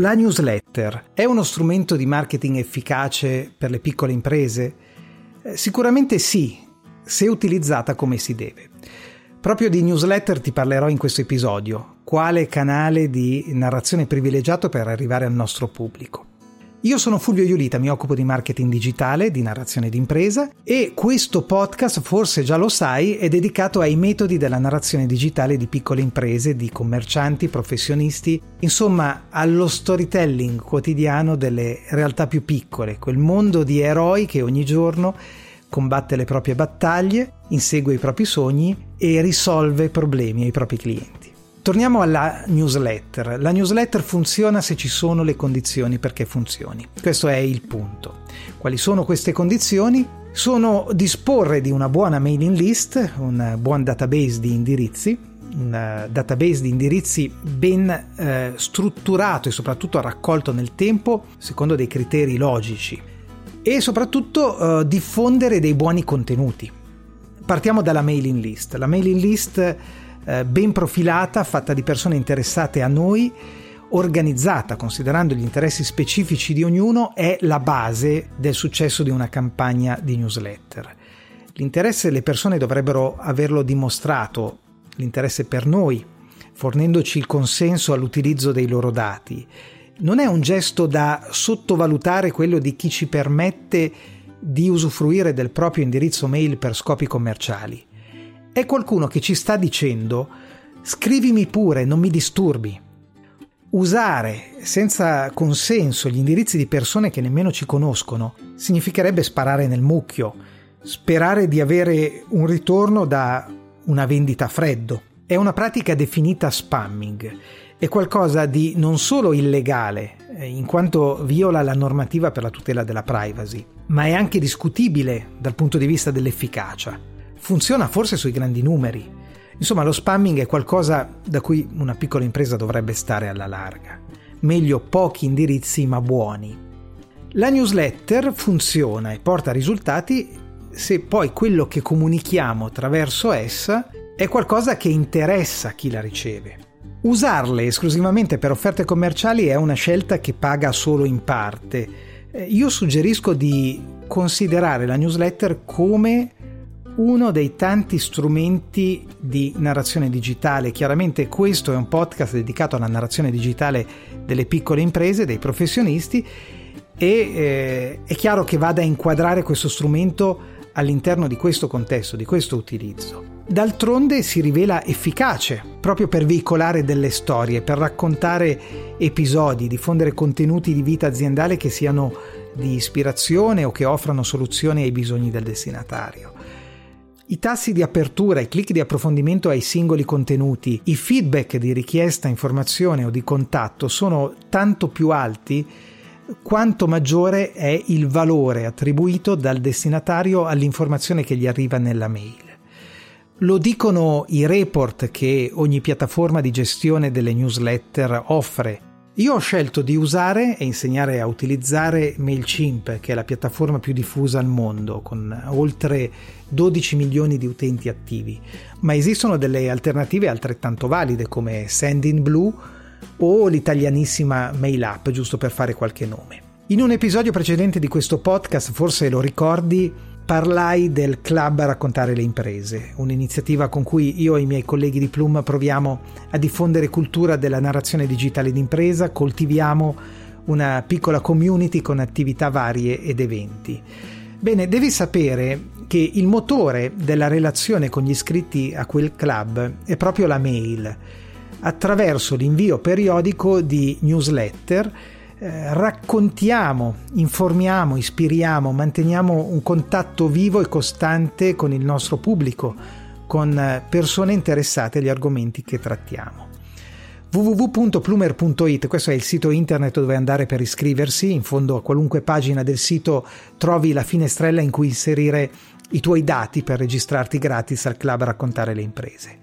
La newsletter è uno strumento di marketing efficace per le piccole imprese? Eh, sicuramente sì, se utilizzata come si deve. Proprio di newsletter ti parlerò in questo episodio, quale canale di narrazione privilegiato per arrivare al nostro pubblico. Io sono Fulvio Iulita, mi occupo di marketing digitale, di narrazione d'impresa e questo podcast, forse già lo sai, è dedicato ai metodi della narrazione digitale di piccole imprese, di commercianti, professionisti, insomma allo storytelling quotidiano delle realtà più piccole, quel mondo di eroi che ogni giorno combatte le proprie battaglie, insegue i propri sogni e risolve problemi ai propri clienti. Torniamo alla newsletter. La newsletter funziona se ci sono le condizioni perché funzioni. Questo è il punto. Quali sono queste condizioni? Sono disporre di una buona mailing list, un buon database di indirizzi, un database di indirizzi ben eh, strutturato e soprattutto raccolto nel tempo secondo dei criteri logici e soprattutto eh, diffondere dei buoni contenuti. Partiamo dalla mailing list. La mailing list eh, ben profilata, fatta di persone interessate a noi, organizzata considerando gli interessi specifici di ognuno, è la base del successo di una campagna di newsletter. L'interesse le persone dovrebbero averlo dimostrato, l'interesse per noi, fornendoci il consenso all'utilizzo dei loro dati. Non è un gesto da sottovalutare quello di chi ci permette di usufruire del proprio indirizzo mail per scopi commerciali. È qualcuno che ci sta dicendo scrivimi pure, non mi disturbi. Usare senza consenso gli indirizzi di persone che nemmeno ci conoscono significherebbe sparare nel mucchio, sperare di avere un ritorno da una vendita a freddo. È una pratica definita spamming. È qualcosa di non solo illegale, eh, in quanto viola la normativa per la tutela della privacy, ma è anche discutibile dal punto di vista dell'efficacia funziona forse sui grandi numeri. Insomma, lo spamming è qualcosa da cui una piccola impresa dovrebbe stare alla larga. Meglio pochi indirizzi ma buoni. La newsletter funziona e porta risultati se poi quello che comunichiamo attraverso essa è qualcosa che interessa chi la riceve. Usarle esclusivamente per offerte commerciali è una scelta che paga solo in parte. Eh, io suggerisco di considerare la newsletter come uno dei tanti strumenti di narrazione digitale. Chiaramente questo è un podcast dedicato alla narrazione digitale delle piccole imprese, dei professionisti e eh, è chiaro che vada a inquadrare questo strumento all'interno di questo contesto, di questo utilizzo. D'altronde si rivela efficace proprio per veicolare delle storie, per raccontare episodi, diffondere contenuti di vita aziendale che siano di ispirazione o che offrano soluzioni ai bisogni del destinatario. I tassi di apertura, i clic di approfondimento ai singoli contenuti, i feedback di richiesta, informazione o di contatto sono tanto più alti quanto maggiore è il valore attribuito dal destinatario all'informazione che gli arriva nella mail. Lo dicono i report che ogni piattaforma di gestione delle newsletter offre io ho scelto di usare e insegnare a utilizzare MailChimp, che è la piattaforma più diffusa al mondo, con oltre 12 milioni di utenti attivi, ma esistono delle alternative altrettanto valide come Sendinblue o l'italianissima MailUp, giusto per fare qualche nome. In un episodio precedente di questo podcast, forse lo ricordi, parlai del Club Raccontare le Imprese, un'iniziativa con cui io e i miei colleghi di Plum proviamo a diffondere cultura della narrazione digitale d'impresa, coltiviamo una piccola community con attività varie ed eventi. Bene, devi sapere che il motore della relazione con gli iscritti a quel club è proprio la mail, attraverso l'invio periodico di newsletter eh, raccontiamo, informiamo, ispiriamo, manteniamo un contatto vivo e costante con il nostro pubblico, con eh, persone interessate agli argomenti che trattiamo. www.plumer.it, questo è il sito internet dove andare per iscriversi, in fondo a qualunque pagina del sito trovi la finestrella in cui inserire i tuoi dati per registrarti gratis al club raccontare le imprese.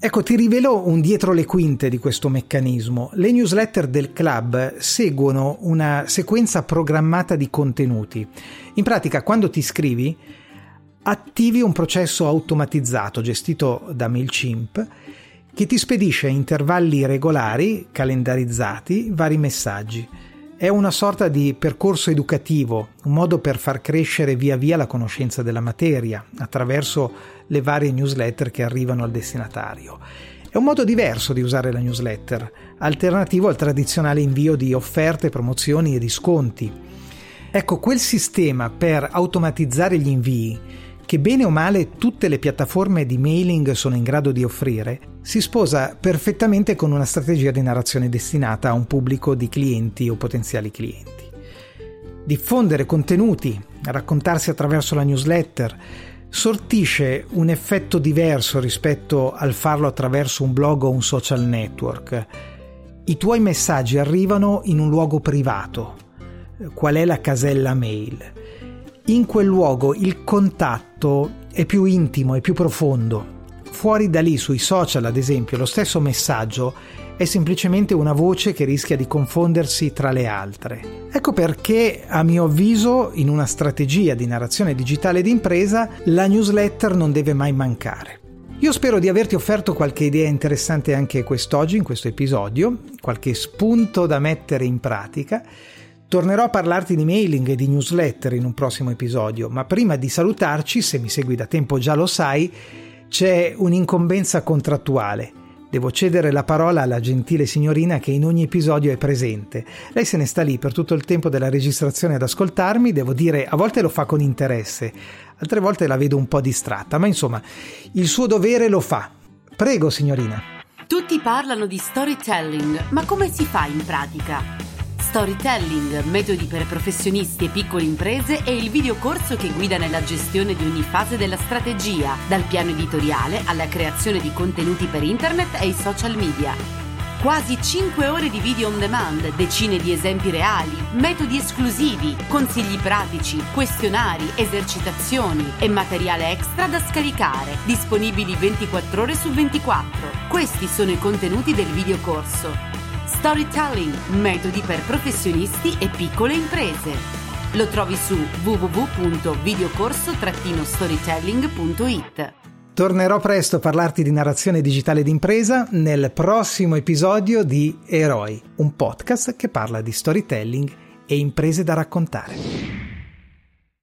Ecco, ti rivelo un dietro le quinte di questo meccanismo. Le newsletter del club seguono una sequenza programmata di contenuti. In pratica, quando ti iscrivi, attivi un processo automatizzato gestito da MailChimp che ti spedisce a intervalli regolari, calendarizzati, vari messaggi. È una sorta di percorso educativo, un modo per far crescere via via la conoscenza della materia attraverso le varie newsletter che arrivano al destinatario. È un modo diverso di usare la newsletter, alternativo al tradizionale invio di offerte, promozioni e di sconti. Ecco, quel sistema per automatizzare gli invii che bene o male tutte le piattaforme di mailing sono in grado di offrire, si sposa perfettamente con una strategia di narrazione destinata a un pubblico di clienti o potenziali clienti. Diffondere contenuti, raccontarsi attraverso la newsletter, sortisce un effetto diverso rispetto al farlo attraverso un blog o un social network. I tuoi messaggi arrivano in un luogo privato, qual è la casella mail in quel luogo il contatto è più intimo, è più profondo. Fuori da lì, sui social ad esempio, lo stesso messaggio è semplicemente una voce che rischia di confondersi tra le altre. Ecco perché, a mio avviso, in una strategia di narrazione digitale d'impresa, la newsletter non deve mai mancare. Io spero di averti offerto qualche idea interessante anche quest'oggi, in questo episodio, qualche spunto da mettere in pratica. Tornerò a parlarti di mailing e di newsletter in un prossimo episodio, ma prima di salutarci, se mi segui da tempo già lo sai, c'è un'incombenza contrattuale. Devo cedere la parola alla gentile signorina che in ogni episodio è presente. Lei se ne sta lì per tutto il tempo della registrazione ad ascoltarmi, devo dire, a volte lo fa con interesse, altre volte la vedo un po' distratta, ma insomma, il suo dovere lo fa. Prego, signorina. Tutti parlano di storytelling, ma come si fa in pratica? Storytelling, metodi per professionisti e piccole imprese è il videocorso che guida nella gestione di ogni fase della strategia, dal piano editoriale alla creazione di contenuti per internet e i social media. Quasi 5 ore di video on demand, decine di esempi reali, metodi esclusivi, consigli pratici, questionari, esercitazioni e materiale extra da scaricare, disponibili 24 ore su 24. Questi sono i contenuti del videocorso. Storytelling, metodi per professionisti e piccole imprese. Lo trovi su www.videocorso-storytelling.it. Tornerò presto a parlarti di narrazione digitale d'impresa nel prossimo episodio di Eroi, un podcast che parla di storytelling e imprese da raccontare.